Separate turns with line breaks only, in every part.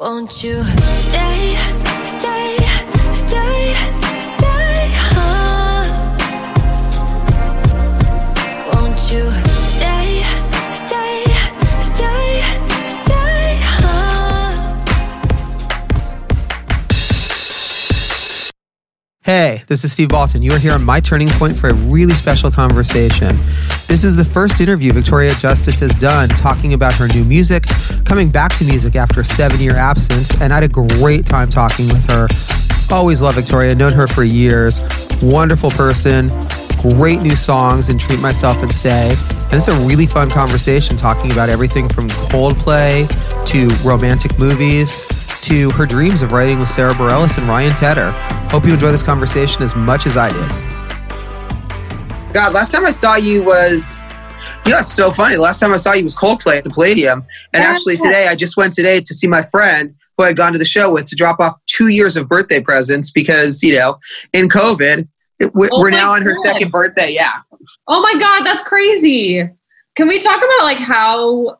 Won't you stay, stay, stay, stay? Won't you stay, stay, stay, stay?
Hey, this is Steve Baltin. You are here on My Turning Point for a really special conversation. This is the first interview Victoria Justice has done talking about her new music, coming back to music after a seven year absence, and I had a great time talking with her. Always love Victoria, known her for years. Wonderful person, great new songs, and Treat Myself and Stay. And is a really fun conversation talking about everything from Coldplay to romantic movies to her dreams of writing with Sara Bareilles and Ryan Tedder. Hope you enjoy this conversation as much as I did. God, last time I saw you was, you know, it's so funny. The last time I saw you was Coldplay at the Palladium. And actually, today, I just went today to see my friend who I'd gone to the show with to drop off two years of birthday presents because, you know, in COVID, it, we're,
Oh
we're now on her
God.
second birthday. Yeah.
Oh my god, that's crazy. Can we talk about like how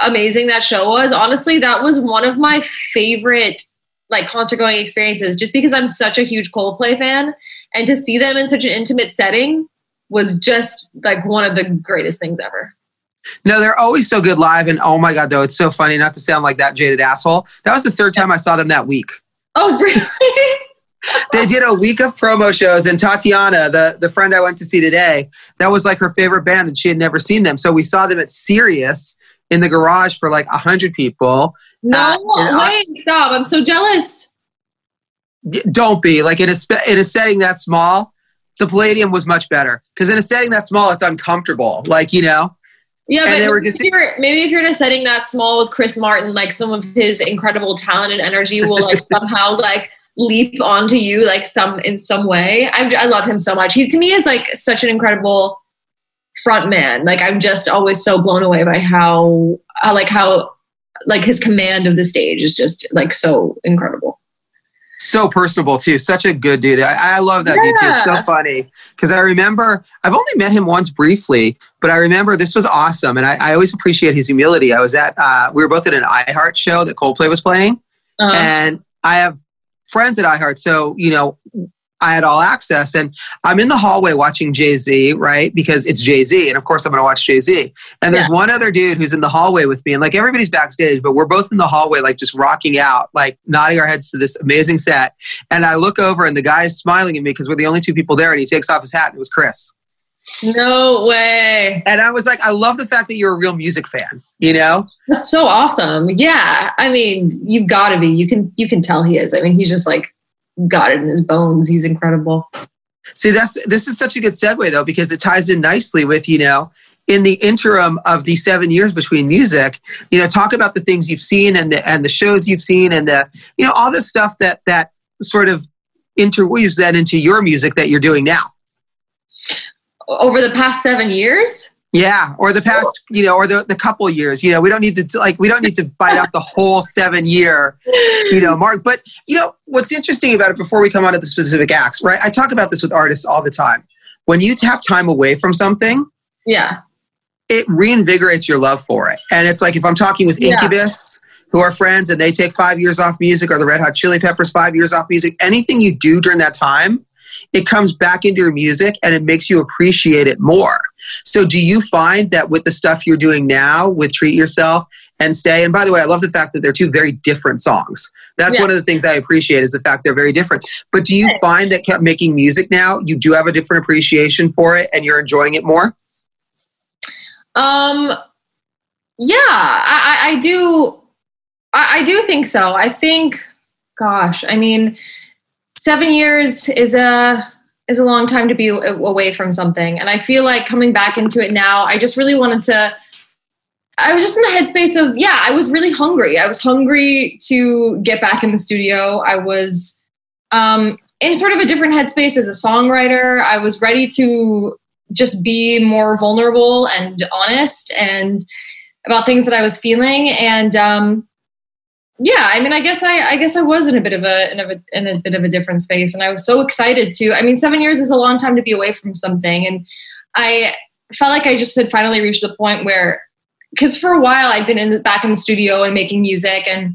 amazing that show was? Honestly, that was one of my favorite like concert going experiences just because I'm such a huge Coldplay fan and to see them in such an intimate setting was just like one of the greatest things ever.
No, they're always so good live. And oh my God, though, it's so funny not to sound like that jaded asshole. That was the third time I saw them that week.
Oh, really?
they did a week of promo shows and tatiana the, the friend i went to see today that was like her favorite band and she had never seen them so we saw them at sirius in the garage for like 100 people
no,
Uh, and I-
wait, stop. I'm so jealous.
Don't be like in a, in a setting that small the palladium was much better because in a setting that small it's uncomfortable like you know
Yeah,
And
but
they were
maybe,
just-
if you're, maybe if you're in a setting that small with Chris Martin, like some of his incredible talent and energy will like somehow like leap onto you like some in some way. I, I love him so much. He to me is like such an incredible front man. Like I'm just always so blown away by how I like how like his command of the stage is just like so incredible.
So personable too. Such a good dude. I, I love that dude too. It's so funny because i remember i've only met him once briefly but i remember this was awesome and i, I always appreciate his humility. I was at uh, we were both at an iheart show that coldplay was playing
Uh,
and I have friends at iHeart, so you know I had all access, and I'm in the hallway watching Jay Z, right? Because it's Jay Z, and of course I'm going to watch Jay Z. And there's one other dude who's in the hallway with me, and like everybody's backstage, but we're both in the hallway, like just rocking out, like nodding our heads to this amazing set. And I look over, and the guy is smiling at me because we're the only two people there, and he takes off his hat, and it was Chris.
no way.
And I was like, I love the fact that you're a real music fan, you know?
That's so awesome. Yeah. I mean, you've got to be. You can you can tell he is. I mean, he's just like got it in his bones. He's incredible.
See, that's this is such a good segue though because it ties in nicely with you know in the interim of the seven years between music, you know, talk about the things you've seen and the and the shows you've seen and the you know all the stuff that that sort of interweaves that into your music that you're doing now.
Over the past seven years,
Yeah, or the past, you know, or the, the couple years. You know, we don't need to like we don't need to bite off the whole seven year, you know, mark. But you know, what's interesting about it before we come on to the specific acts, right? I talk about this with artists all the time. When you have time away from something,
yeah,
it reinvigorates your love for it. And it's like if I'm talking with
Yeah.
Incubus, who are friends, and they take five years off music, or the Red Hot Chili Peppers five years off music, anything you do during that time, it comes back into your music and it makes you appreciate it more. So, do you find that with the stuff you're doing now with Treat Yourself and Stay, and by the way, I love the fact that they're two very different songs. That's
Yeah.
one of the things I appreciate is the fact they're very different. But do you find that kept making music now, you do have a different appreciation for it and you're enjoying it more?
um, yeah, I, I, I do. I, I do think so. I think, gosh, I mean, seven years is a is a long time to be away from something, and I feel like coming back into it now. I just really wanted to. I was just in the headspace of yeah, I was really hungry. I was hungry to get back in the studio. I was um, in sort of a different headspace as a songwriter. I was ready to just be more vulnerable and honest and about things that I was feeling. And um, yeah, I mean, I guess I, I guess I was in a bit of a in a in a bit of a different space, and I was so excited to. I mean, seven years is a long time to be away from something, and I felt like I just had finally reached the point where, because for a while I'd been in the, back in the studio and making music, and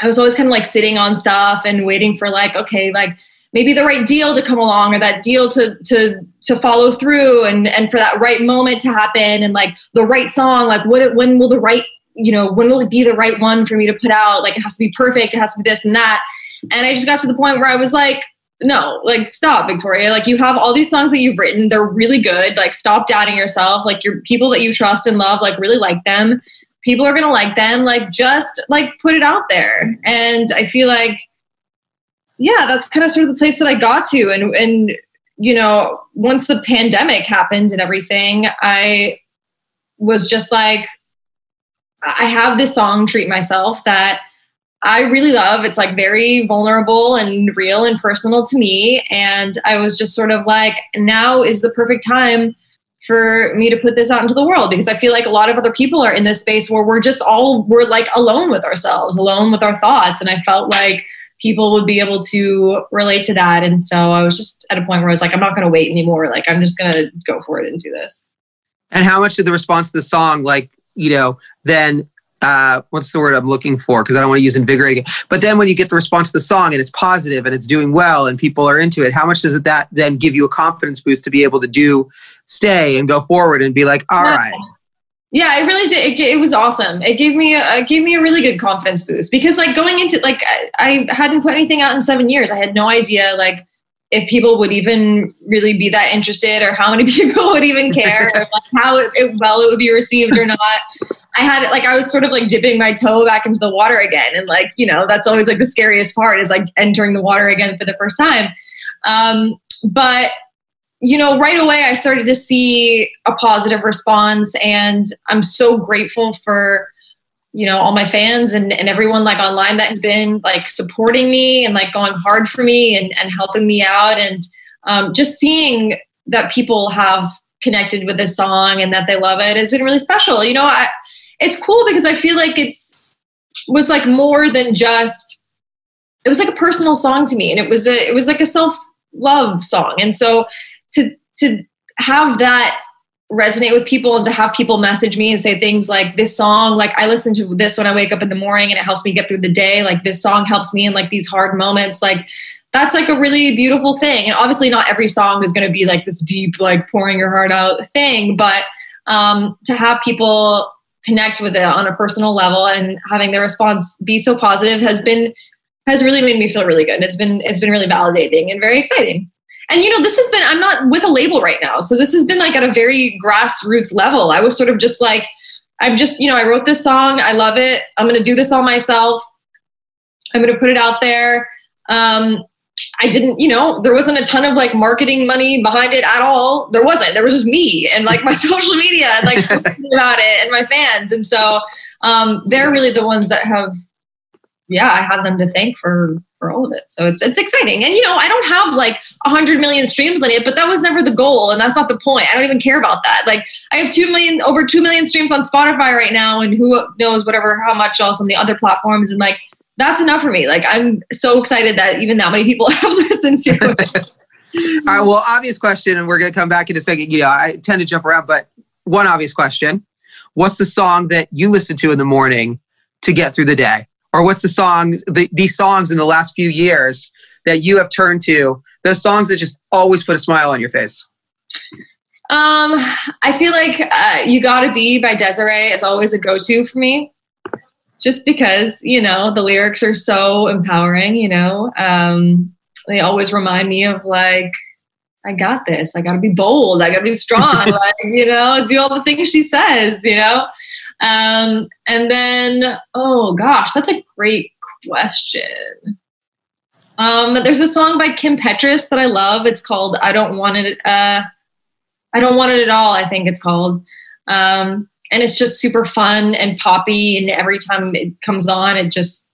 I was always kind of like sitting on stuff and waiting for like, okay, like maybe the right deal to come along or that deal to to to follow through and and for that right moment to happen and like the right song, like what when will the right you know when will it be the right one for me to put out? Like it has to be perfect, it has to be this and that. And I just got to the point where I was like, no, like stop, Victoria. Like you have all these songs that you've written, they're really good. Like stop doubting yourself. Like your people that you trust and love, like really like them. People are gonna like them. Like just like put it out there. And I feel like, yeah, that's kind of sort of the place that I got to. And and you know, once the pandemic happened and everything, I was just like, I have this song, Treat Myself, that I really love. It's like very vulnerable and real and personal to me. And I was just sort of like, now is the perfect time for me to put this out into the world because I feel like a lot of other people are in this space where we're just all, we're like alone with ourselves, alone with our thoughts. And I felt like people would be able to relate to that. And so I was just at a point where I was like, I'm not going to wait anymore. Like, I'm just going to go for it and do this.
And how much did the response to the song, like, you know, then uh, what's the word I'm looking for? Because I don't want to use invigorating. But then when you get the response to the song and it's positive and it's doing well and people are into it, how much does it that then give you a confidence boost to be able to do stay and go forward and be like, all
Yeah.
right,
Yeah, it really did. It, it was awesome. It gave me a, it gave me a really good confidence boost because like going into like I, I hadn't put anything out in seven years. I had no idea like if people would even really be that interested or how many people would even care or how it, it, well it would be received or not. I had like I was sort of like dipping my toe back into the water again, and like you know that's always like the scariest part is like entering the water again for the first time. Um, but you know, right away I started to see a positive response, and I'm so grateful for you know all my fans and, and everyone like online that has been like supporting me and like going hard for me and, and helping me out and um, just seeing that people have connected with this song and that they love it has been really special. You know I, it's cool because i feel like it's was like more than just it was like a personal song to me and it was a it was like a self love song. And so to to have that resonate with people and to have people message me and say things like this song like i listen to this when i wake up in the morning and it helps me get through the day. Like this song helps me in like these hard moments. Like that's like a really beautiful thing. And obviously not every song is going to be like this deep like pouring your heart out thing but um, to have people connect with it on a personal level and having their response be so positive has been has really made me feel really good. And it's been it's been really validating and very exciting and you know this has been i'm not with a label right now. So this has been like at a very grassroots level. I was sort of just like i'm just you know i wrote this song. I love it. I'm going to do this all myself. I'm going to put it out there. Um, i didn't you know there wasn't a ton of like marketing money behind it at all. There wasn't. There was just me and like my social media and like about it and my fans. And so um, they're really the ones that have yeah i have them to thank for for all of it. So it's it's exciting. And you know, I don't have like a hundred million streams on it, but that was never the goal, and that's not the point. I don't even care about that. Like I have two million over two million streams on Spotify right now, and who knows whatever how much else on the other platforms, and like that's enough for me. Like I'm so excited that even that many people have listened to it.
all right. Well, obvious question, and we're gonna come back in a second. You know, I tend to jump around, but one obvious question: What's the song that you listen to in the morning to get through the day? Or what's the songs the, these songs in the last few years that you have turned to those songs that just always put a smile on your face
Um, I feel like uh, "You Gotta Be" by Des'ree is always a go-to for me, just because you know the lyrics are so empowering. You know, um, they always remind me of like, I got this. I gotta be bold. I gotta be strong. like, you know, do all the things she says. You know, um, and then oh gosh, that's a great question. Um, there's a song by Kim Petras that I love. It's called "I Don't Want It." Uh, I don't want it at all. I think it's called, um, and it's just super fun and poppy. And every time it comes on, it just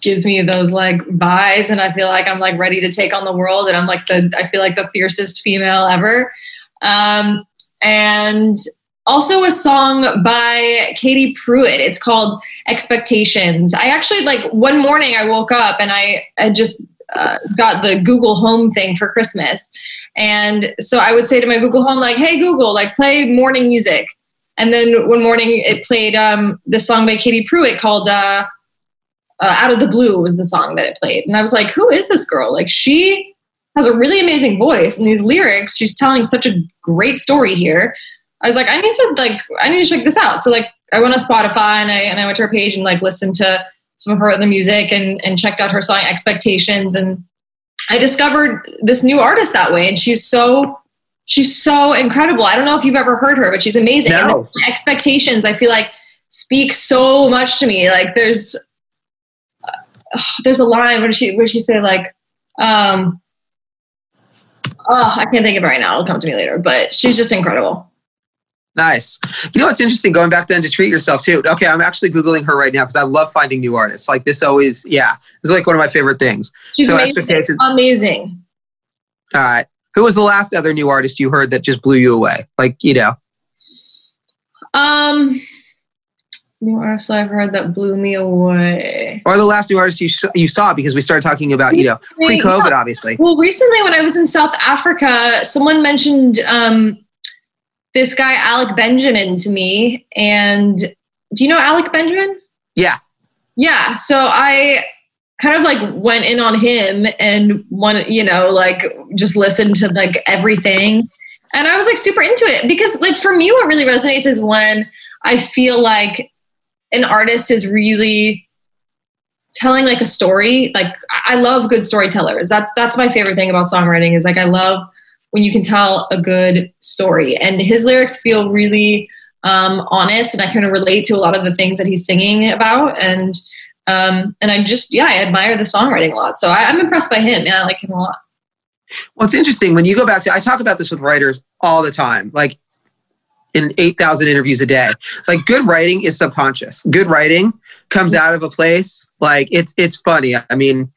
gives me those like vibes, and I feel like I'm like ready to take on the world. And I'm like the I feel like the fiercest female ever. Um, and also a song by Katie Pruitt. It's called Expectations. I actually like one morning I woke up and I, I just uh, got the Google Home thing for Christmas. And so I would say to my Google Home, like, hey, Google, like, play morning music. And then one morning it played um, this song by Katie Pruitt called uh, uh, Out of the Blue was the song that it played. And I was like, who is this girl? Like, she has a really amazing voice and these lyrics. She's telling such a great story here. I was like, I need to like, I need to check this out. So like, I went on Spotify and I and I went to her page and like listened to some of her other music and and checked out her song Expectations and I discovered this new artist that way and she's so she's so incredible. I don't know if you've ever heard her, but she's amazing.
No.
And Expectations, I feel like speak so much to me. Like there's there's a line where she where she say like um oh I can't think of it right now. It'll come to me later. But she's just incredible.
Nice. You know what's interesting? Going back then to treat yourself too. Okay, I'm actually googling her right now because I love finding new artists. Like this always, yeah, this is like one of my favorite things.
She's
So
amazing.
Expectations-
amazing.
All right. Who was the last other new artist you heard that just blew you away? Like you know,
Um, new artist I've heard that blew me away.
or the last new artist you s- you saw because we started talking about you know pre-COVID, obviously.
Well, recently when I was in South Africa, someone mentioned um, this guy Alec Benjamin to me, and do you know Alec Benjamin?
Yeah.
Yeah. So I kind of like went in on him and one, you know, like just listened to like everything. And I was like super into it because like for me what really resonates is when I feel like an artist is really telling like a story. Like I love good storytellers. That's that's my favorite thing about songwriting is like I love when you can tell a good story. And his lyrics feel really um, honest and I kind of relate to a lot of the things that he's singing about. And um, and I just yeah, I admire the songwriting a lot. So I, I'm impressed by him. Yeah, I like him a lot.
Well, it's interesting when you go back to. I talk about this with writers all the time, like in eight thousand interviews a day. Like good writing is subconscious. Good writing comes out of a place like it's it's funny. I mean,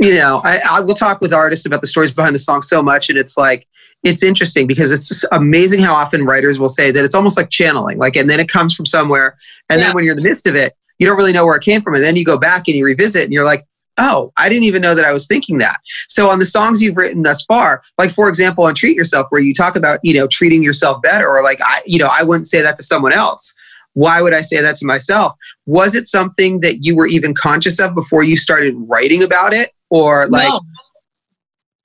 you know, I, I will talk with artists about the stories behind the song so much, and it's like it's interesting because it's amazing how often writers will say that it's almost like channeling, like, and then it comes from somewhere, and
Yeah.
then when you're in the midst of it, you don't really know where it came from, and then you go back and you revisit, and you're like, oh, I didn't even know that I was thinking that. So on the songs you've written thus far, like for example, on Treat Yourself, where you talk about you know treating yourself better, or like I, you know, I wouldn't say that to someone else. Why would I say that to myself? Was it something that you were even conscious of before you started writing about it, or like?
no.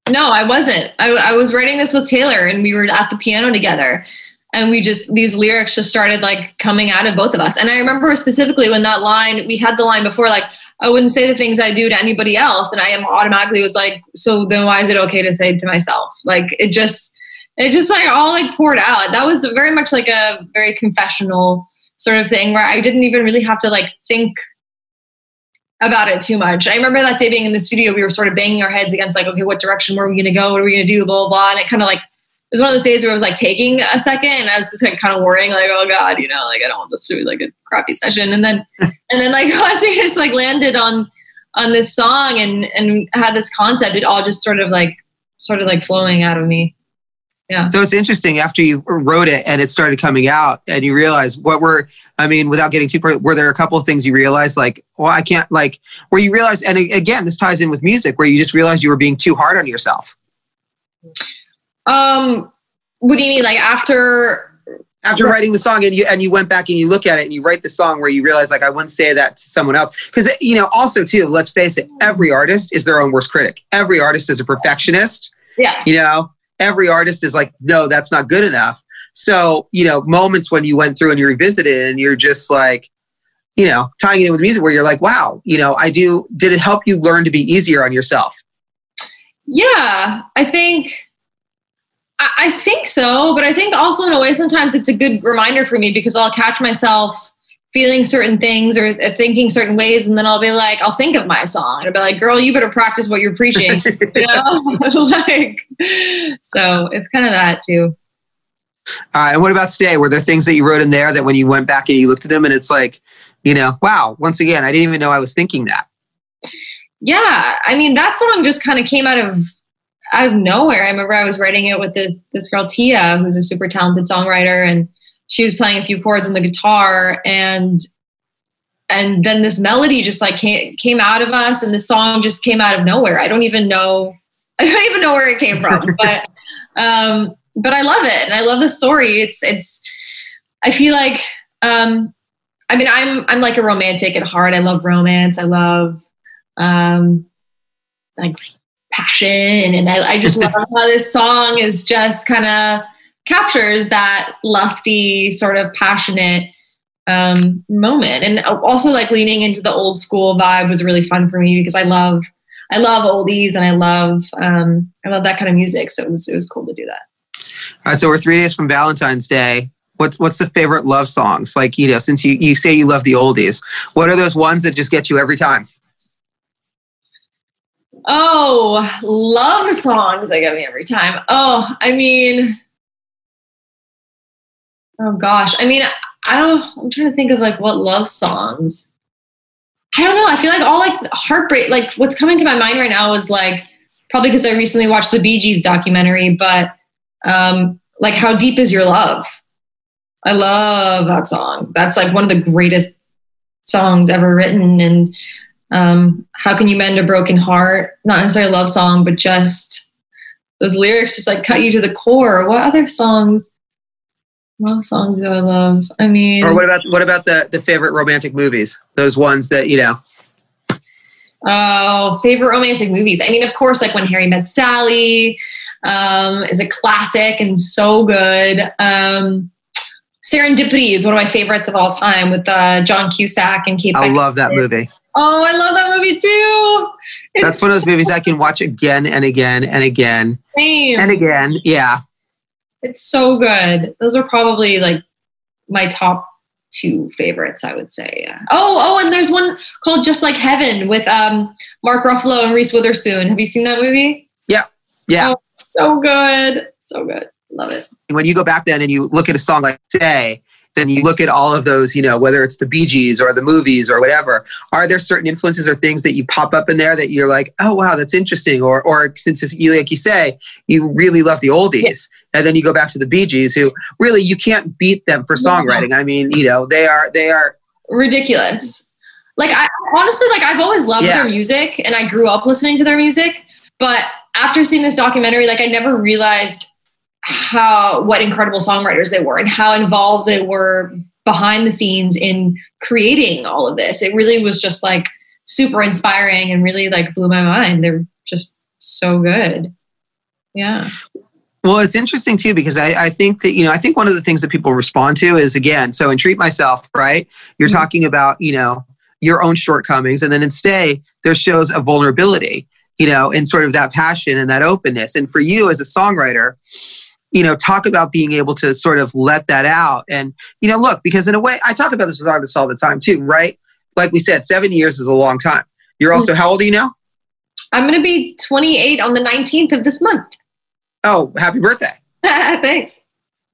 No, I wasn't. I, I was writing this with Taylor, and we were at the piano together, and we just these lyrics just started like coming out of both of us. And I remember specifically when that line we had the line before, like I wouldn't say the things I do to anybody else, and I am automatically was like, so then why is it okay to say it to myself? Like it just it just like all like poured out. That was very much like a very confessional sort of thing where I didn't even really have to like think about it too much. I remember that day being in the studio, we were sort of banging our heads against like, okay, what direction were we going to go? What are we going to do? Blah, blah, blah. And it kind of like, it was one of those days where it was like taking a second and I was just like kind of worrying, like, oh God, you know, like I don't want this to be like a crappy session. And then, and then like once we just like landed on, on this song and, and had this concept, it all just sort of like, sort of like flowing out of me.
Yeah so it's interesting after you wrote it and it started coming out and you realize what were, I mean, without getting too, were there a couple of things you realized like, well, I can't like, where you realized, and again, this ties in with music where you just realized you were being too hard on yourself
Um, what do you mean? Like after,
after writing the song and you, and you went back and you look at it and you write the song where you realize like, I wouldn't say that to someone else. Cause you know, also too, let's face it, every artist is their own worst critic. Every artist is a perfectionist.
yeah.
you know every artist is like no that's not good enough so you know moments when you went through and you revisited and you're just like you know tying it in with music where you're like wow you know i do did it help you learn to be easier on yourself
Yeah, I think I, I think so, but I think also in a way sometimes it's a good reminder for me because I'll catch myself feeling certain things or uh, thinking certain ways, and then I'll be like, I'll think of my song and I'll be like, "Girl, you better practice what you're preaching." you know, like so it's kind of that too.
uh, and what about stay were there things that you wrote in there that when you went back and you looked at them and it's like you know wow once again i didn't even know i was thinking that
Yeah, I mean that song just kind of came out of out of nowhere. I remember I was writing it with this this girl Tia, who's a super talented songwriter, and she was playing a few chords on the guitar, and and then this melody just like came came out of us, and the song just came out of nowhere. I don't even know, I don't even know where it came from, but um, but I love it, and I love the story. It's it's, I feel like um, I mean, I'm I'm like a romantic at heart. I love romance. I love um, like passion, and I, I just love how this song is just kind of captures that lusty, sort of passionate um, moment, and also like leaning into the old school vibe was really fun for me because I love I love oldies and I love um, I love that kind of music. So it was it was cool to do that.
All right, so we're three days from Valentine's Day. What's what's the favorite love songs? Like you know, since you you say you love the oldies, what are those ones that just get you every time?
Oh, love songs that get me every time. Oh, I mean, oh gosh, I mean, I don't. I'm trying to think of like what love songs. I don't know. I feel like all like heartbreak. Like what's coming to my mind right now is like probably because I recently watched the Bee Gees documentary, but um, like how deep is your love? I love that song. That's like one of the greatest songs ever written. And um, how can you mend a broken heart? Not necessarily a love song, but just those lyrics just like cut you to the core. What other songs? What songs do I love? I mean,
or what about what about the the favorite romantic movies? Those ones that you know.
Oh, favorite romantic movies. I mean, of course, like When Harry Met Sally um, is a classic and so good. Um, Serendipity is one of my favorites of all time with uh, John Cusack and Kate.
I love that movie.
Oh, I love that movie too.
It's That's one of those movies I can watch again and again and again
same.
and again. Yeah,
it's so good. Those are probably like my top two favorites, I would say. Yeah. Oh, oh, and there's one called Just Like Heaven with um, Mark Ruffalo and Reese Witherspoon. Have you seen that movie?
Yeah, yeah. Oh,
so good, so good. Love it.
When you go back then and you look at a song like "Say," then you look at all of those, you know, whether it's the Bee Gees or the movies or whatever. Are there certain influences or things that you pop up in there that you're like, oh wow, that's interesting, or or since you like you say, you really love the oldies, and then you go back to the Bee Gees, who really you can't beat them for songwriting. I mean, you know, they are they are
ridiculous. Like I honestly, like I've always loved yeah. their music, and I grew up listening to their music, but after seeing this documentary, like I never realized how what incredible songwriters they were and how involved they were behind the scenes in creating all of this. It really was just like super inspiring and really like blew my mind. They're just so good. Yeah.
Well, it's interesting too because I, I, think that you know I think one of the things that people respond to is again so in treat myself right you're mm-hmm. talking about you know your own shortcomings and then in stay there shows a vulnerability you know and sort of that passion and that openness and for you as a songwriter you know, talk about being able to sort of let that out. And, you know, look, because in a way, I talk about this with artists all the time too, right? Like we said, seven years is a long time. You're also, how old are you now?
I'm going to be 28 on the 19th of this month.
Oh, happy birthday.
Thanks.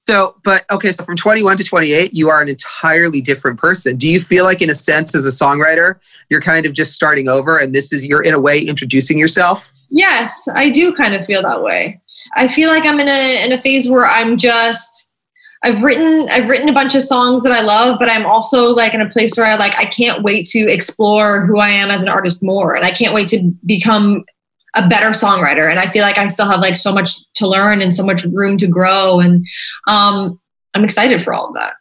So, but okay, so from 21 to 28, you are an entirely different person. Do you feel like, in a sense, as a songwriter, you're kind of just starting over and this is, you're in a way introducing yourself?
Yes, I do kind of feel that way. I feel like I'm in a in a phase where I'm just I've written I've written a bunch of songs that I love, but I'm also like in a place where I like I can't wait to explore who I am as an artist more and I can't wait to become a better songwriter and I feel like I still have like so much to learn and so much room to grow and um I'm excited for all of that.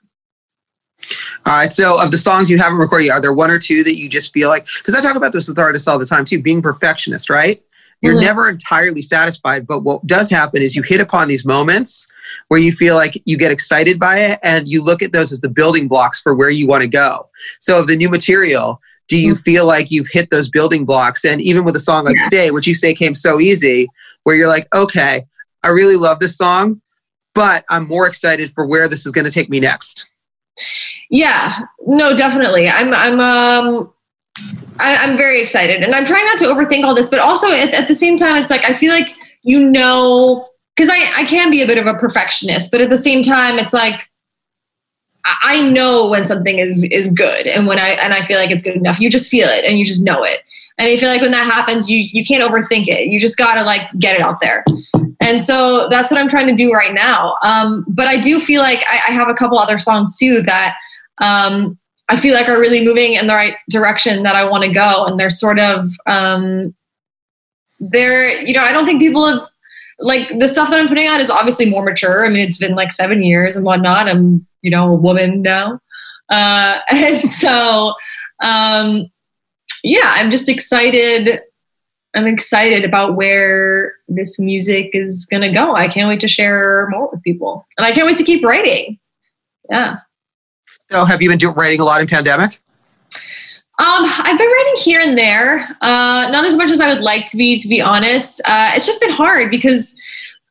All right. So, of the songs you haven't recorded, are there one or two that you just feel like? Because I talk about this with artists all the time too, being perfectionist, right? You're mm-hmm. never entirely satisfied, but what does happen is you hit upon these moments where you feel like you get excited by it and you look at those as the building blocks for where you want to go. So, of the new material, do you mm-hmm. feel like you've hit those building blocks? And even with a song like yeah. Stay, which you say came so easy, where you're like, okay, I really love this song, but I'm more excited for where this is going to take me next.
Yeah, no, definitely. I'm, I'm, um, I, am very excited, and I'm trying not to overthink all this, but also at, at the same time, it's like I feel like you know, because I I can be a bit of a perfectionist, but at the same time, it's like I know when something is is good, and when I and I feel like it's good enough. You just feel it, and you just know it. And I feel like when that happens, you you can't overthink it. You just gotta like get it out there. And so that's what I'm trying to do right now. Um, but I do feel like I, I have a couple other songs too that um, I feel like are really moving in the right direction that I want to go. And they're sort of, um, they're, you know, I don't think people have, like, the stuff that I'm putting out is obviously more mature. I mean, it's been like seven years and whatnot. I'm, you know, a woman now. Uh, and so, um, yeah, I'm just excited. I'm excited about where this music is going to go. I can't wait to share more with people. And I can't wait to keep writing. Yeah.
So, have you been doing writing a lot in pandemic?
Um, I've been writing here and there, uh, not as much as I would like to be, to be honest. Uh, it's just been hard because,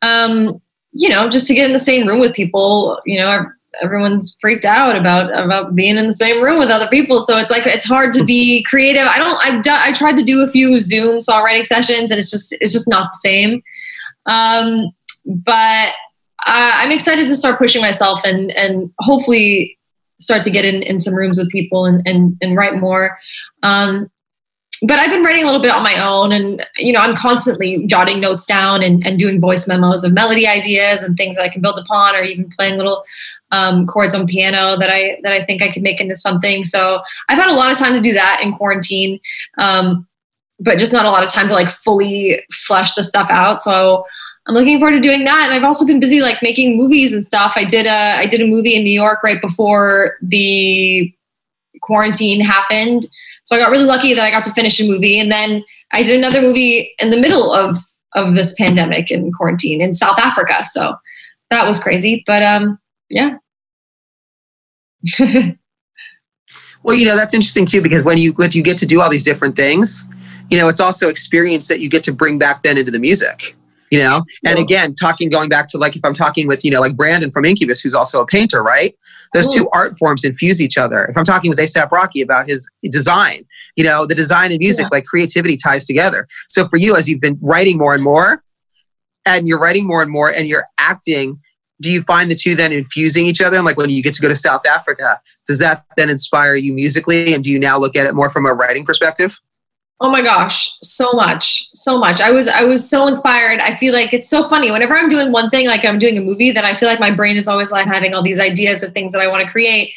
um, you know, just to get in the same room with people, you know, everyone's freaked out about about being in the same room with other people. So it's like it's hard to be creative. I don't. I've done. I tried to do a few Zoom songwriting sessions, and it's just it's just not the same. Um, but uh, I'm excited to start pushing myself and and hopefully start to get in, in some rooms with people and, and, and write more. Um, but I've been writing a little bit on my own and, you know, I'm constantly jotting notes down and, and doing voice memos of melody ideas and things that I can build upon or even playing little um, chords on piano that I, that I think I could make into something. So I've had a lot of time to do that in quarantine. Um, but just not a lot of time to like fully flesh the stuff out. So I'm looking forward to doing that. And I've also been busy like making movies and stuff. I did a I did a movie in New York right before the quarantine happened. So I got really lucky that I got to finish a movie. And then I did another movie in the middle of of this pandemic and quarantine in South Africa. So that was crazy. But um yeah.
well, you know, that's interesting too, because when you when you get to do all these different things, you know, it's also experience that you get to bring back then into the music you know? And again talking going back to like if i'm talking with you know like brandon from incubus who's also a painter right? Those two art forms infuse each other. If i'm talking with asap rocky about his design you know the design and music yeah. like creativity ties together. So for you as you've been writing more and more and you're writing more and more and you're acting do you find the two then infusing each other? And like when you get to go to south africa does that then inspire you musically? And do you now look at it more from a writing perspective
Oh my gosh, so much, so much. I was I was so inspired. I feel like it's so funny. Whenever I'm doing one thing, like I'm doing a movie, then I feel like my brain is always like having all these ideas of things that I want to create.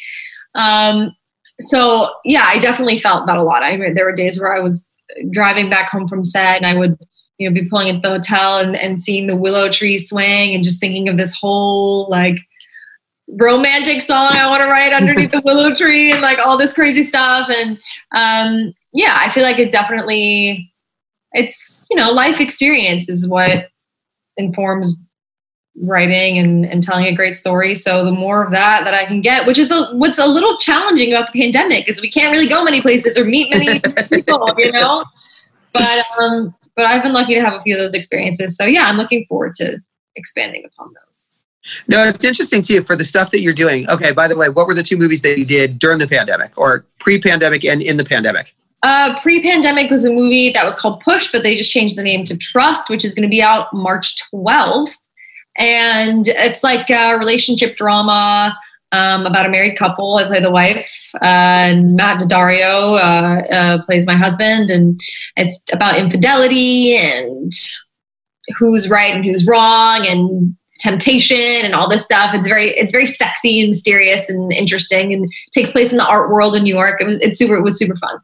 Um, so yeah, I definitely felt that a lot. I mean, there were days where I was driving back home from set and I would you know be pulling at the hotel and, and seeing the willow tree swing and just thinking of this whole like romantic song I want to write underneath the willow tree and like all this crazy stuff. And um, yeah, I feel like it definitely, it's, you know, life experience is what informs writing and, and telling a great story. So the more of that that I can get, which is a, what's a little challenging about the pandemic is we can't really go many places or meet many people, you know, but, um, but I've been lucky to have a few of those experiences. So yeah, I'm looking forward to expanding upon those.
No, it's interesting too for the stuff that you're doing. Okay, by the way, what were the two movies that you did during the pandemic or pre-pandemic and in the pandemic?
Uh, pre-pandemic was a movie that was called Push, but they just changed the name to Trust, which is going to be out March 12th. And it's like a relationship drama um, about a married couple. I play the wife, uh, and Matt Daddario uh, uh, plays my husband, and it's about infidelity and who's right and who's wrong, and temptation and all this stuff. It's very it's very sexy and mysterious and interesting and takes place in the art world in New York. It was it's super it was super fun.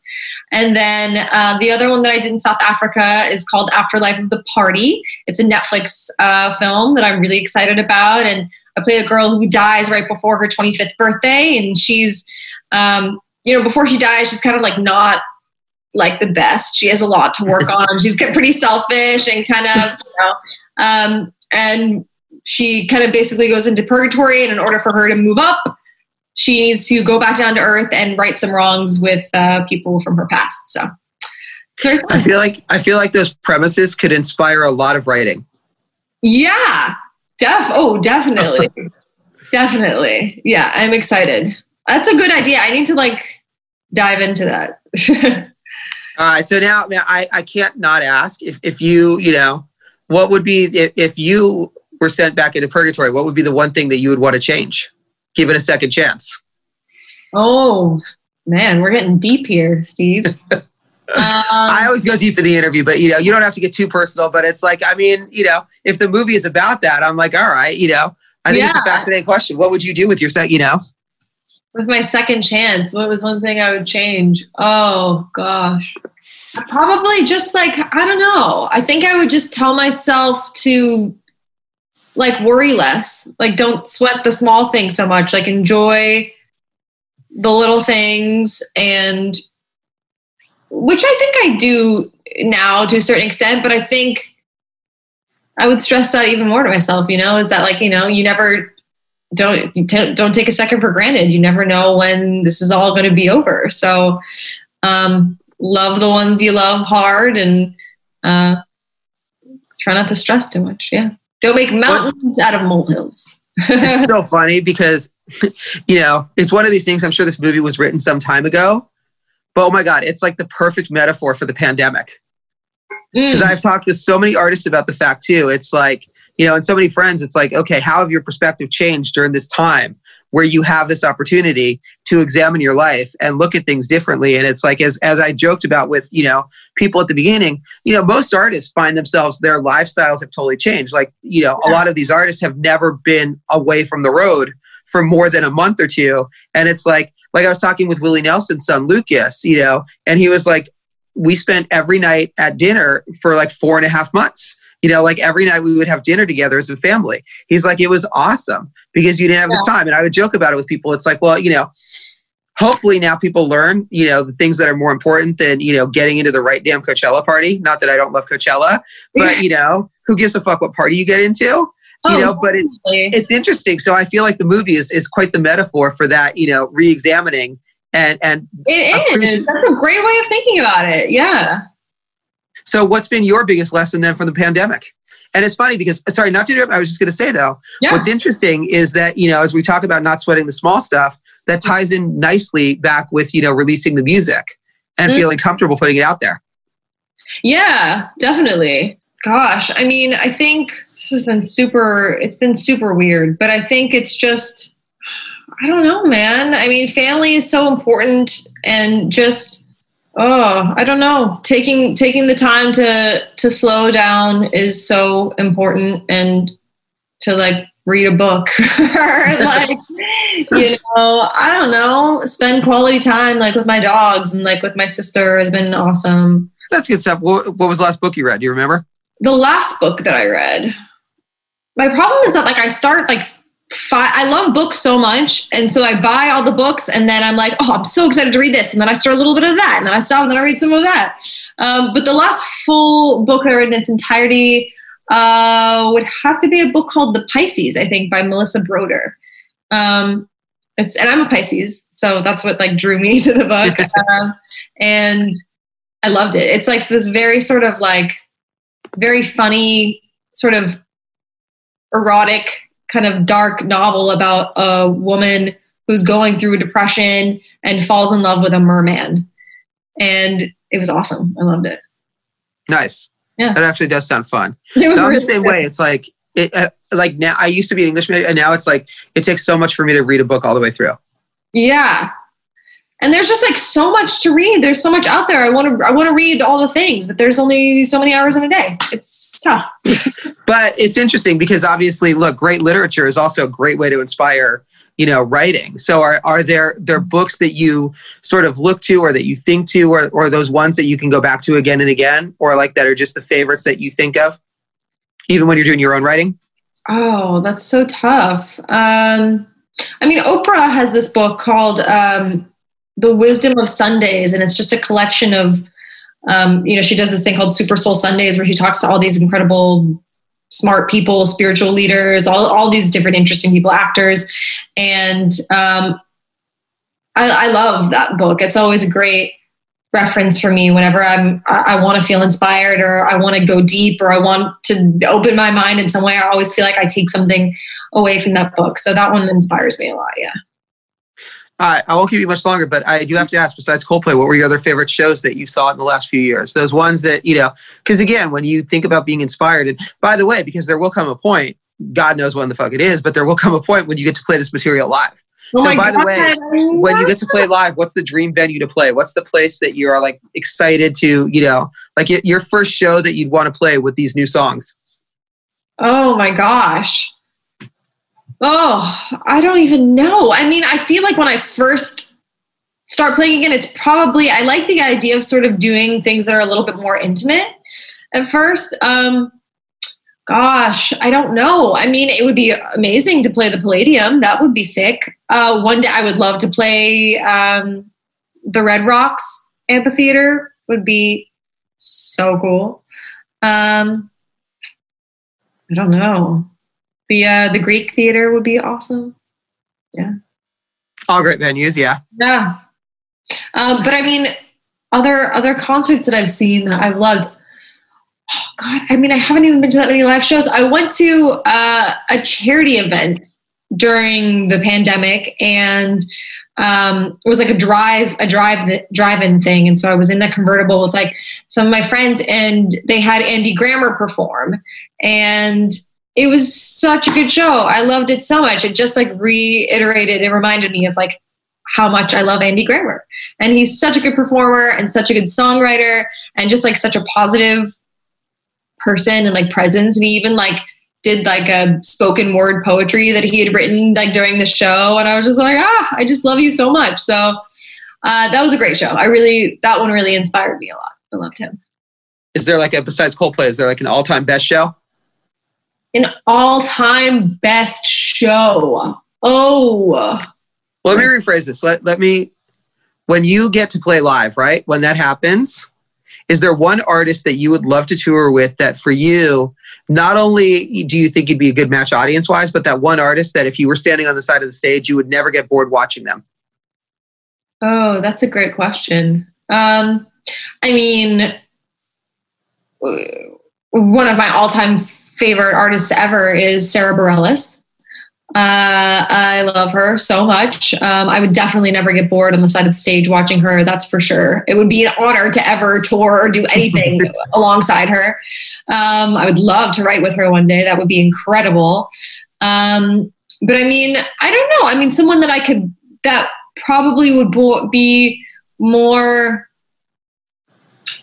And then uh, the other one that I did in South Africa is called Afterlife of the Party. It's a Netflix uh, film that I'm really excited about and I play a girl who dies right before her 25th birthday and she's um, you know before she dies she's kind of like not like the best. She has a lot to work on. She's pretty selfish and kind of, you know, um, and she kind of basically goes into purgatory, and in order for her to move up, she needs to go back down to earth and right some wrongs with uh, people from her past. So,
I feel like I feel like those premises could inspire a lot of writing.
Yeah, def. Oh, definitely, definitely. Yeah, I'm excited. That's a good idea. I need to like dive into that.
All right. So now, I I can't not ask if if you you know what would be if, if you were sent back into purgatory, what would be the one thing that you would want to change? Give it a second chance.
Oh man, we're getting deep here, Steve. um,
I always go deep in the interview, but you know, you don't have to get too personal. But it's like, I mean, you know, if the movie is about that, I'm like, all right, you know, I think yeah. it's a fascinating question. What would you do with your set? You know,
with my second chance, what was one thing I would change? Oh gosh, probably just like I don't know. I think I would just tell myself to like worry less like don't sweat the small things so much like enjoy the little things and which I think I do now to a certain extent, but I think I would stress that even more to myself, you know, is that like, you know, you never don't don't take a second for granted. You never know when this is all going to be over. So um love the ones you love hard and uh try not to stress too much. Yeah. Don't make mountains out of molehills.
it's so funny because you know it's one of these things i'm sure this movie was written some time ago but oh my god it's like the perfect metaphor for the pandemic because
Mm.
i've talked with so many artists about the fact too it's like you know and so many friends it's like okay how have your perspective changed during this time where you have this opportunity to examine your life and look at things differently. And it's like as as i joked about with you know people at the beginning you know most artists find themselves their lifestyles have totally changed. Like you know a lot of these artists have never been away from the road for more than a month or two. And it's like like i was talking with willie nelson's son lucas you know and he was like we spent every night at dinner for like four and a half months you know like every night we would have dinner together as a family he's like it was awesome because you didn't have this time and i would joke about it with people it's like well you know hopefully now people learn you know the things that are more important than you know getting into the right damn coachella party not that i don't love coachella but you know who gives a fuck what party you get into you
Oh,
know but it's
totally.
it's interesting so i feel like the movie is, is quite the metaphor for that you know re-examining and and
It is. That's a great way of thinking about it. Yeah.
So what's been your biggest lesson then from the pandemic and it's funny because sorry not to interrupt i was just going to say though
Yeah.
what's interesting is that you know as we talk about not sweating the small stuff that ties in nicely back with you know releasing the music and
Mm.
feeling comfortable putting it out there
Yeah, definitely. Gosh, I mean, I think it's been super it's been super weird, but I think it's just I don't know, man. I mean, family is so important and just oh, I don't know. Taking taking the time to to slow down is so important and to like read a book. Or like you know, I don't know, spend quality time like with my dogs and like with my sister has been awesome.
that's good stuff. What, what was the last book you read? Do you remember?
The last book that I read, my problem is that like I start like five, I love books so much. And so I buy all the books and then I'm like, oh, I'm so excited to read this. And then I start a little bit of that. And then I stop and then I read some of that. Um, but the last full book I read in its entirety uh, would have to be a book called The Pisces, I think, by Melissa Broder. Um, it's, and I'm a Pisces, so that's what like drew me to the book. um, and I loved it. It's like this very sort of like very funny, sort of erotic, kind of dark novel about a woman who's going through depression and falls in love with a merman. And it was awesome. I loved it.
nice
Yeah.
that actually does sound fun
It was
I'm the same
good.
way. It's like it uh, like now I used to be an English major and now it's like it takes so much for me to read a book all the way through.
Yeah. And there's just like so much to read. There's so much out there. I want to I want to read all the things, but there's only so many hours in a day. It's tough.
But it's interesting because obviously, look, great literature is also a great way to inspire, you know, writing. So are are there there books that you sort of look to or that you think to or or those ones that you can go back to again and again or like that are just the favorites that you think of even when you're doing your own writing?
Oh, that's so tough. Um, I mean, Oprah has this book called um, The Wisdom of Sundays, and it's just a collection of, um, you know, she does this thing called Super Soul Sundays where she talks to all these incredible, smart people, spiritual leaders, all, all these different interesting people, actors. And um, I, I love that book. It's always a great reference for me whenever I'm I, I want to feel inspired or I want to go deep or I want to open my mind in some way. I always feel like I take something away from that book. So that one inspires me a lot. Yeah.
Right, I won't keep you much longer, but I do have to ask. Besides Coldplay, what were your other favorite shows that you saw in the last few years? Those ones that you know, because again, when you think about being inspired, and by the way, because there will come a point, God knows when the fuck it is, but there will come a point when you get to play this material live.
Oh
So by the way, When you get to play live, what's the dream venue to play? What's the place that you are like excited to, you know, like your first show that you'd want to play with these new songs?
Oh my gosh. Oh, I don't even know. I mean, I feel like when I first start playing again, it's probably, I like the idea of sort of doing things that are a little bit more intimate at first. Um, Gosh, I don't know. I mean, it would be amazing to play the Palladium. That would be sick. Uh, one day I would love to play um, the Red Rocks Amphitheater. Would be so cool. Um, I don't know. The uh, the Greek Theater would be awesome. Yeah.
All great venues, yeah.
Yeah. Um, but I mean, other other concerts that I've seen that I've loved. Oh God, I mean, I haven't even been to that many live shows. I went to uh, a charity event during the pandemic, and um, it was like a drive a drive the drive-in thing. And so I was in that convertible with like some of my friends, and they had Andy Grammer perform, and it was such a good show. I loved it so much. It just like reiterated, it reminded me of like how much I love Andy Grammer. And he's such a good performer and such a good songwriter and just like such a positive person and like presence. And he even like did like a spoken word poetry that he had written like during the show. And I was just like, ah, I just love you so much. So uh, that was a great show. I really, that one really inspired me a lot. I loved him.
Is there like a besides Coldplay? Is there like an all-time best show?
An all time best show. Oh,
Well, let me rephrase this. Let let me. When you get to play live, right? When that happens, is there one artist that you would love to tour with that for you? Not only do you think you'd be a good match audience wise, but that one artist that if you were standing on the side of the stage, you would never get bored watching them.
Oh, that's a great question. Um, I mean, one of my all-time favorite artists ever is Sara Bareilles. Uh, I love her so much. Um, I would definitely never get bored on the side of the stage watching her. That's for sure. It would be an honor to ever tour or do anything alongside her. Um, I would love to write with her one day. That would be incredible. Um, but I mean, I don't know. I mean, someone that I could that probably would bo- be more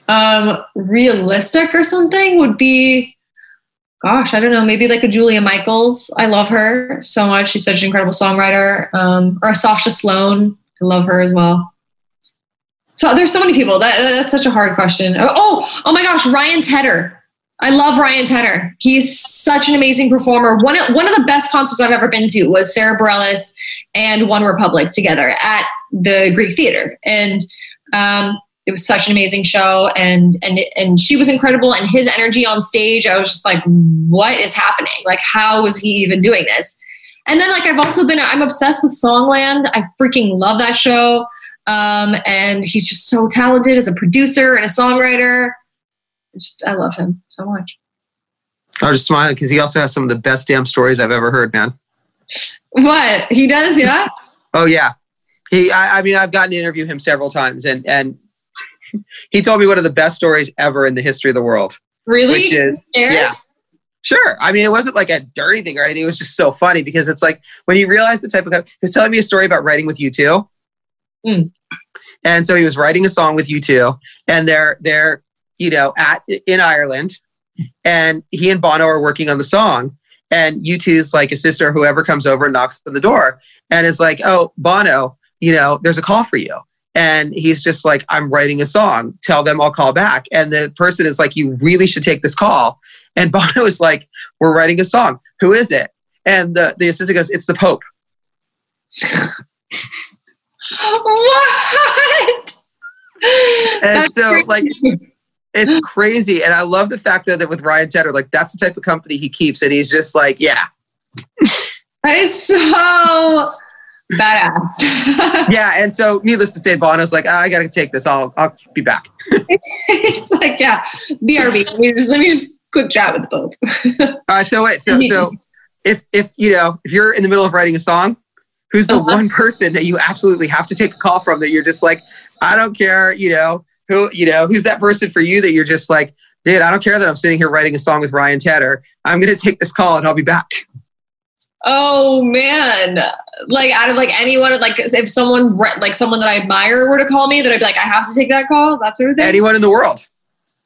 um, realistic or something would be gosh, I don't know, maybe like a Julia Michaels. I love her so much. She's such an incredible songwriter. Um, or a Sasha Sloan. I love her as well. So there's so many people. That, that's such a hard question. Oh, oh, oh my gosh, Ryan Tedder. I love Ryan Tedder. He's such an amazing performer. One of, one of the best concerts I've ever been to was Sara Bareilles and OneRepublic together at the Greek Theater. And um, it was such an amazing show. And and and she was incredible. And his energy on stage i was just like what is happening? Like how was he even doing this? And then like i've also been i'm obsessed with songland. I freaking love that show. Um, and he's just so talented as a producer and a songwriter. Just, i love him so much.
I was just smiling because he also has some of the best damn stories I've ever heard, man.
what? He does? Yeah?
Oh yeah, he. I, I mean, I've gotten to interview him several times, and and he told me one of the best stories ever in the history of the world.
really
Which is
Eric?
yeah. Sure. I mean, it wasn't like a dirty thing or anything. It was just so funny because it's like when you realize the type of he was telling me a story about writing with U2.
Mm.
And so he was writing a song with U2, and they're they're you know at in Ireland, and he and Bono are working on the song, and U2's like a sister, or whoever comes over and knocks on the door, and is like, oh Bono, you know, there's a call for you. And he's just like, I'm writing a song. Tell them I'll call back. And the person is like, you really should take this call. And Bono is like, we're writing a song. Who is it? And the, the assistant goes, it's the Pope.
what
And
That's
so,
crazy.
like, it's crazy. And I love the fact that, that with Ryan Tedder, like, that's the type of company he keeps. And he's just like, yeah,
that is so badass
yeah. And so, needless to say, Bono's like, "Ah, I got to take this. I'll, I'll be back.
it's like, yeah, BRB. Let me just, let me just quick chat with the Pope.
All right. So, wait. So, so if, if, you know, if you're in the middle of writing a song, who's the
Uh-huh.
one person that you absolutely have to take a call from that you're just like, I don't care, you know, who, you know, who's that person for you that you're just like, dude, I don't care that I'm sitting here writing a song with Ryan Tedder. I'm going to take this call and I'll be back.
Oh man, like out of like anyone, like if someone re- like someone that I admire were to call me, that I'd be like, I have to take that call, that sort of thing.
Anyone in the world.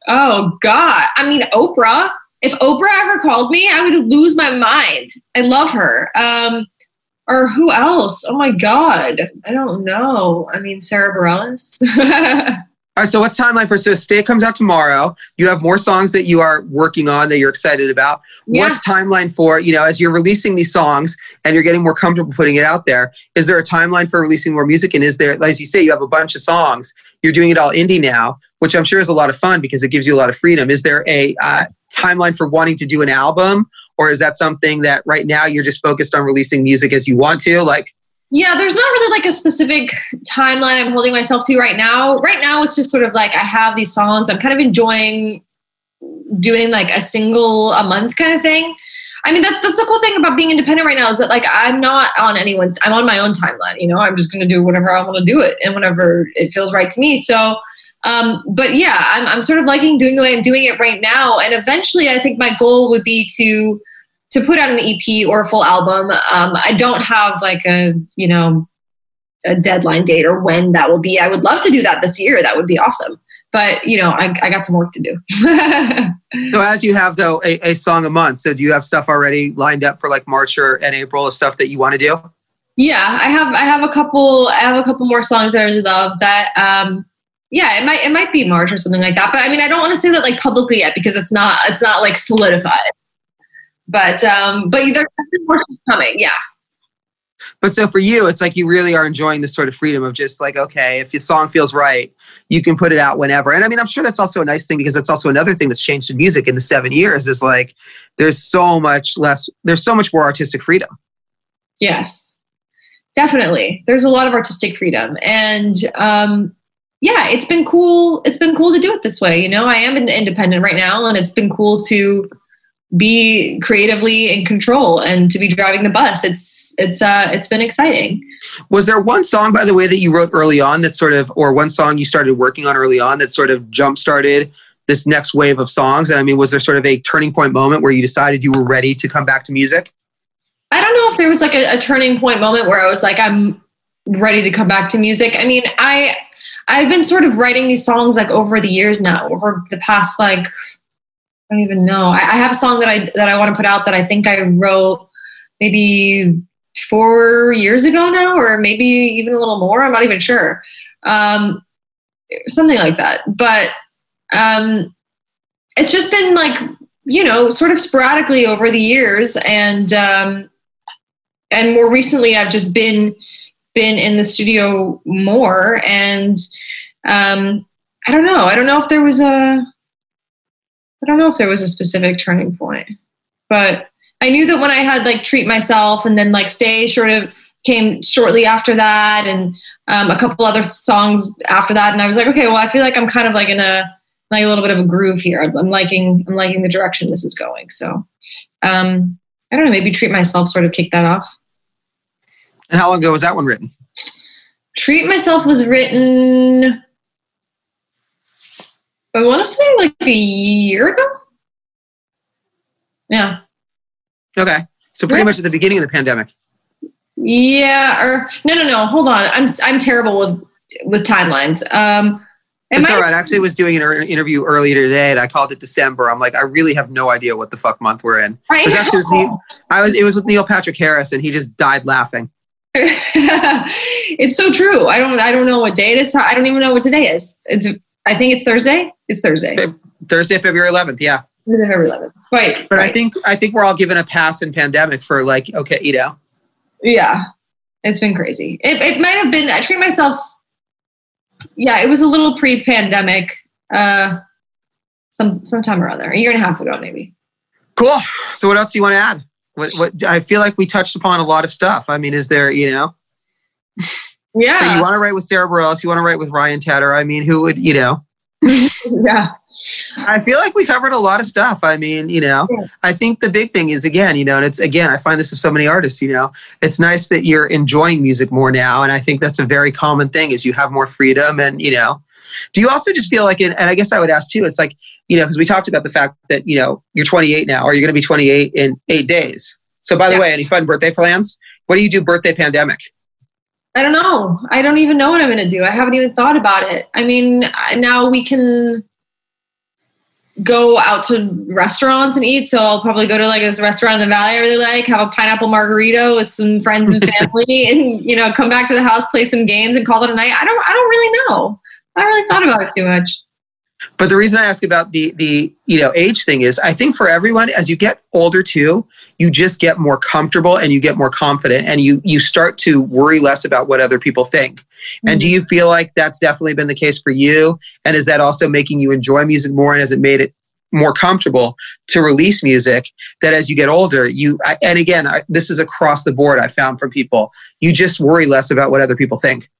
Oh God. I mean, Oprah. If Oprah ever called me, I would lose my mind. I love her. Um, or who else? Oh my God. I don't know. I mean, Sara Bareilles.
All right, so what's timeline for so Stay comes out tomorrow. You have more songs that you are working on that you're excited about.
Yeah.
What's timeline for, you know, as you're releasing these songs and you're getting more comfortable putting it out there, is there a timeline for releasing more music? And is there, as you say, you have a bunch of songs, you're doing it all indie now, which I'm sure is a lot of fun because it gives you a lot of freedom. Is there a uh, timeline for wanting to do an album? Or is that something that right now you're just focused on releasing music as you want to? Like,
Yeah, there's not really like a specific timeline I'm holding myself to right now. Right now, it's just sort of like I have these songs. I'm kind of enjoying doing like a single a month kind of thing. I mean, that, that's the cool thing about being independent right now is that like I'm not on anyone's. I'm on my own timeline. You know, I'm just gonna do whatever I want to do it and whenever it feels right to me. So, um, but yeah, I'm I'm sort of liking doing the way I'm doing it right now. And eventually, I think my goal would be to to put out an EP or a full album. Um, I don't have like a you know a deadline date or when that will be. I would love to do that this year. That would be awesome. But you know, I, I got some work to do.
so as you have though a, a song a month, so do you have stuff already lined up for like March or and April of stuff that you want to do?
yeah, I have I have a couple I have a couple more songs that I really love that um yeah, it might it might be March or something like that. But I mean I don't want to say that like publicly yet because it's not it's not like solidified. But um but there's more coming, yeah.
But so for you, it's like you really are enjoying this sort of freedom of just like, okay, if your song feels right, you can put it out whenever. And I mean, I'm sure that's also a nice thing because that's also another thing that's changed in music in the seven years is like there's so much less, there's so much more artistic freedom.
Yes, definitely. There's a lot of artistic freedom, and um, yeah, it's been cool. It's been cool to do it this way. You know, I am an independent right now, and it's been cool to be creatively in control and to be driving the bus. It's it's uh it's been exciting.
Was there one song, by the way, that you wrote early on that sort of, or one song you started working on early on that sort of jump started this next wave of songs? And I mean, was there sort of a turning point moment where you decided you were ready to come back to music?
I don't know if there was like a, a turning point moment where I was like, I'm ready to come back to music. I mean, I I've been sort of writing these songs like over the years now, over the past like I don't even know. I, I have a song that I that I want to put out that I think I wrote maybe four years ago now, or maybe even a little more. I'm not even sure. Um, something like that. But um, it's just been like you know, sort of sporadically over the years, and um, and more recently, I've just been been in the studio more, and um, I don't know. I don't know if there was a I don't know if there was a specific turning point, but I knew that when I had like treat myself and then like stay sort of came shortly after that and um, a couple other songs after that. And I was like, okay, well, I feel like I'm kind of like in a, like a little bit of a groove here. I'm, liking, I'm liking the direction this is going. So, um, I don't know, maybe treat myself sort of kick that off.
And how long ago was that one written?
Treat myself was written, I want to say like a year ago. Yeah.
Okay. So pretty
Yeah.
much at the beginning of the pandemic.
Yeah, or no, no, no. Hold on. I'm I'm terrible with with timelines. Um,
It's all right. I actually was doing an er- interview earlier today and I called it December. I'm like, I really have no idea what the fuck month we're in.
I
It was actually with. Neil, I was it was with Neil Patrick Harris and he just died laughing.
it's so true. I don't I don't know what day it is. I don't even know what today is. It's I think it's Thursday. It's Thursday.
Thursday, February 11th. Yeah.
It's February 11th. Right.
But
right.
I think I think we're all given a pass in pandemic for like, okay, you know.
yeah, it's been crazy. It it might have been. I treat myself. Yeah, it was a little pre-pandemic. Uh, some sometime around there, a year and a half ago, maybe.
Cool. So what else do you want to add? What what I feel like we touched upon a lot of stuff. I mean, is there, you know,
Yeah.
so you want to write with Sara Bareilles, you want to write with Ryan Tedder. I mean, who would, you know,
yeah.
I feel like we covered a lot of stuff. I mean, you know,
Yeah.
I think the big thing is again, you know, and it's again, I find this of so many artists, you know, it's nice that you're enjoying music more now. And I think that's a very common thing is you have more freedom and, you know, do you also just feel like, and I guess I would ask too, it's like, you know, because we talked about the fact that, you know, you're 28 now, or you're going to be 28 in eight days. So by the
Yeah.
way, any fun birthday plans? What do you do birthday pandemic?
I don't know. I don't even know what I'm going to do. I haven't even thought about it. I mean, now we can go out to restaurants and eat. So I'll probably go to like this restaurant in the valley I really like, have a pineapple margarita with some friends and family, and you know, come back to the house, play some games, and call it a night. I don't. I don't really know. I haven't really thought about it too much.
But the reason I ask about the the you know age thing is I think for everyone as you get older too, you just get more comfortable and you get more confident and you you start to worry less about what other people think. And do mm-hmm. you feel like that's definitely been the case for you? And is that also making you enjoy music more and has it made it more comfortable to release music that as you get older you I, and again I, this is across the board i found from people you just worry less about what other people think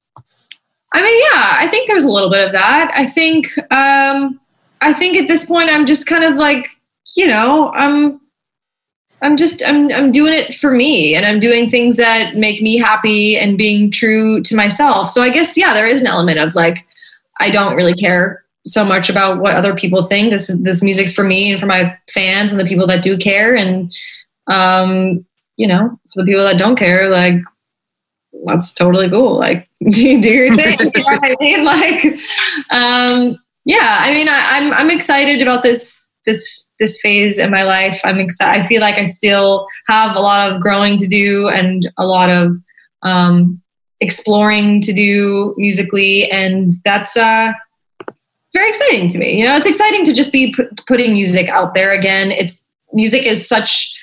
I mean, yeah, I think there's a little bit of that. I think, um, I think at this point, I'm just kind of like, you know, I'm, I'm just, I'm, I'm doing it for me, and I'm doing things that make me happy and being true to myself. So I guess, yeah, there is an element of like, I don't really care so much about what other people think. This is this music's for me and for my fans and the people that do care, and um, you know, for the people that don't care, like that's totally cool. Like, do, do your thing. you know what I mean? Like, um, yeah. I mean, I, I'm I'm excited about this this this phase in my life. I'm excited. I feel like I still have a lot of growing to do and a lot of um, exploring to do musically, and that's uh, very exciting to me. You know, it's exciting to just be put, putting music out there again. It's music is such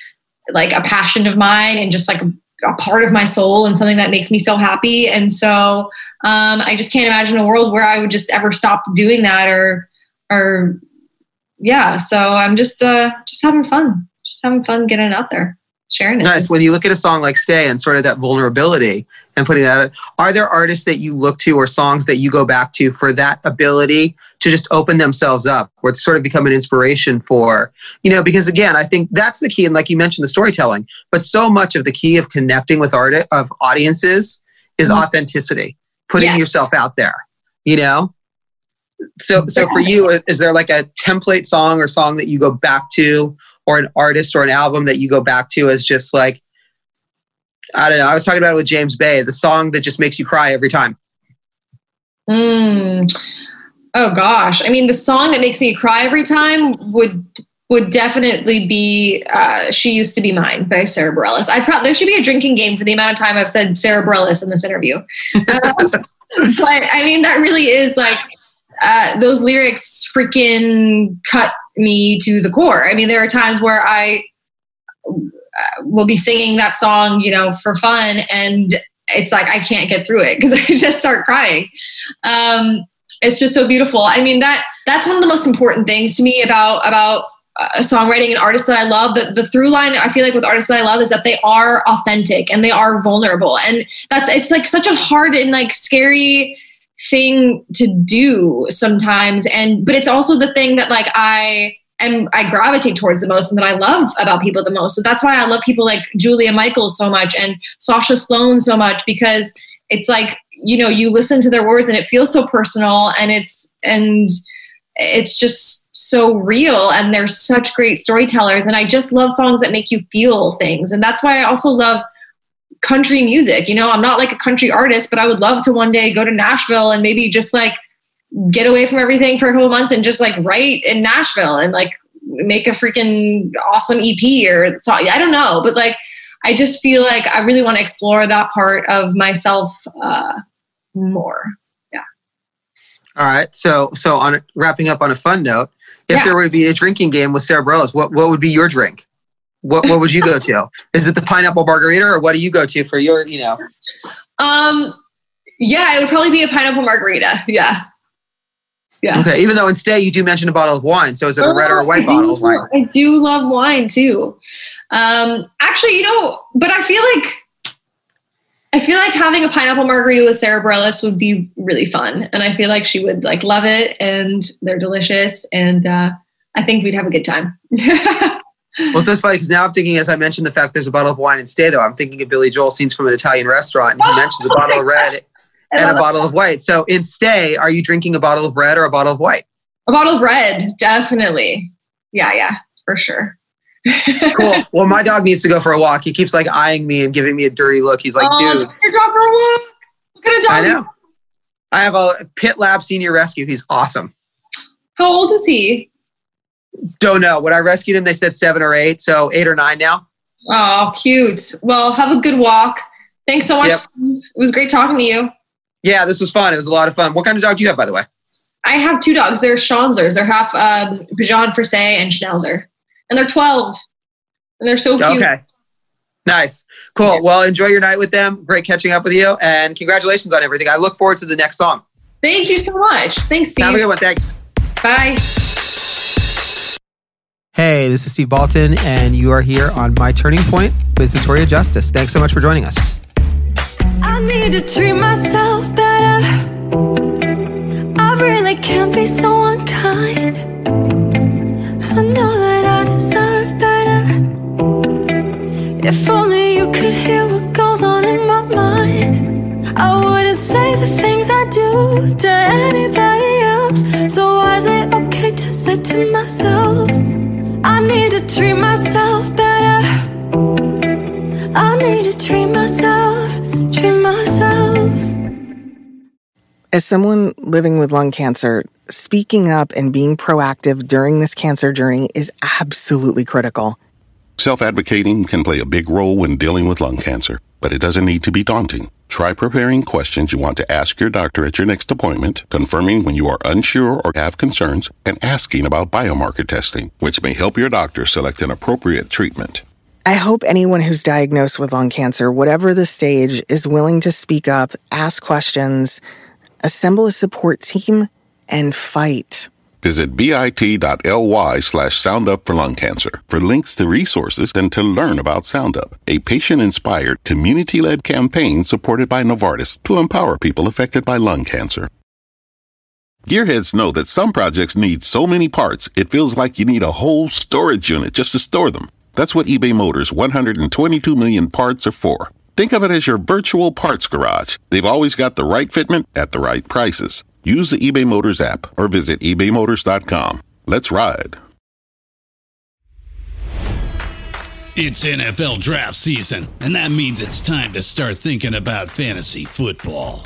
like a passion of mine and just like a part of my soul and something that makes me so happy. And so um, I just can't imagine a world where I would just ever stop doing that or or yeah. So I'm just uh, just having fun, just having fun getting out there, sharing it.
nice when you look at a song like stay and sort of that vulnerability and putting that out, are there artists that you look to or songs that you go back to for that ability to just open themselves up or sort of become an inspiration for you know because again i think that's the key and like you mentioned the storytelling but so much of the key of connecting with art of audiences is
Mhm.
authenticity putting
Yeah.
yourself out there you know so so for you is there like a template song or song that you go back to or an artist or an album that you go back to as just like I don't know. I was talking about it with James Bay, the song that just makes you cry every time.
Mm. Oh gosh, I mean, the song that makes me cry every time would would definitely be uh, "She Used to Be Mine" by Sara Bareilles. I pro- there should be a drinking game for the amount of time I've said Sara Bareilles in this interview. Um, but I mean, that really is like uh, those lyrics freaking cut me to the core. I mean, there are times where I uh, will be singing that song, you know, for fun, and it's like I can't get through it because I just start crying. Um, it's just so beautiful. I mean that that's one of the most important things to me about about uh, songwriting and artists that I love. The the through line I feel like with artists that I love is that they are authentic and they are vulnerable, and that's it's like such a hard and like scary thing to do sometimes. And but it's also the thing that like I am I gravitate towards the most and that I love about people the most. So that's why I love people like Julia Michaels so much and Sasha Sloan so much because it's like you know you listen to their words and it feels so personal and it's and it's just so real and they're such great storytellers and i just love songs that make you feel things and that's why i also love country music you know i'm not like a country artist but i would love to one day go to nashville and maybe just like get away from everything for a couple months and just like write in nashville and like make a freaking awesome ep or so i don't know but like I just feel like I really want to explore that part of myself uh, more. Yeah.
All right. So so on wrapping up on a fun note, if
Yeah.
there were to be a drinking game with Sara Bareilles, what what would be your drink? What what would you go to? Is it the pineapple margarita or what do you go to for your, you know?
Um, yeah, it would probably be a pineapple margarita. Yeah. Yeah.
Okay, even though instead you do mention a bottle of wine. So is it a red or a
Oh,
white
I
bottle
do,
of wine?
I do love wine too. Um, actually, you know, but I feel like I feel like having a pineapple margarita with Sara Bareilles would be really fun, and I feel like she would like love it, and they're delicious, and uh, I think we'd have a good time.
Well, so it's funny because now I'm thinking, as I mentioned, the fact there's a bottle of wine in stay, though, I'm thinking of Billy Joel scenes from an Italian restaurant, and he oh mentions a bottle of red and a bottle of white. So in stay, are you drinking a bottle of red or a bottle of white?
a bottle of red, definitely. Yeah, yeah, for sure.
Cool. well, my dog needs to go for a walk. He keeps like eyeing me and giving me a dirty look. He's like,
oh,
dude,
your dog for a walk. What kind of dog?
I know. I have a Pit Lab Senior Rescue. He's awesome.
How old is he?
Don't know. When I rescued him, they said seven or eight. So eight or nine now.
Oh, cute. Well, have a good walk. Thanks so much.
Yep.
Steve. It was great talking to you.
Yeah, this was fun. It was a lot of fun. What kind of dog do you have, by the way?
I have two dogs. They're Schnauzers. They're half um, Bichon Frise and Schnauzer, and they're twelve, and they're so cute.
Okay. Nice. Cool. Well, enjoy your night with them. Great catching up with you. And congratulations on everything. I look forward to the next song.
Thank you so much. Thanks, Steve.
Have a good one. Thanks.
Bye.
Hey, this is Steve Baltin, and you are here on My Turning Point with Victoria Justice. Thanks so much for joining us.
I need to treat myself better. I really can't be so unkind. I know that I deserve better. If only you could hear what goes on in my mind. I wouldn't say the things I do to anybody else. So why is it
As someone living with lung cancer, speaking up and being proactive during this cancer journey is absolutely critical.
Self advocating can play a big role when dealing with lung cancer, but it doesn't need to be daunting. Try preparing questions you want to ask your doctor at your next appointment, confirming when you are unsure or have concerns, and asking about biomarker testing, which may help your doctor select an appropriate treatment.
I hope anyone who's diagnosed with lung cancer, whatever the stage, is willing to speak up, ask questions, assemble a support team, and fight.
Visit bit.ly slash soundup for lung cancer for links to resources and to learn about SoundUp, a patient inspired, community led campaign supported by Novartis to empower people affected by lung cancer. Gearheads know that some projects need so many parts, it feels like you need a whole storage unit just to store them. That's what eBay Motors' 122 million parts are for. Think of it as your virtual parts garage. They've always got the right fitment at the right prices. Use the eBay Motors app or visit ebaymotors.com. Let's ride.
It's NFL draft season, and that means it's time to start thinking about fantasy football.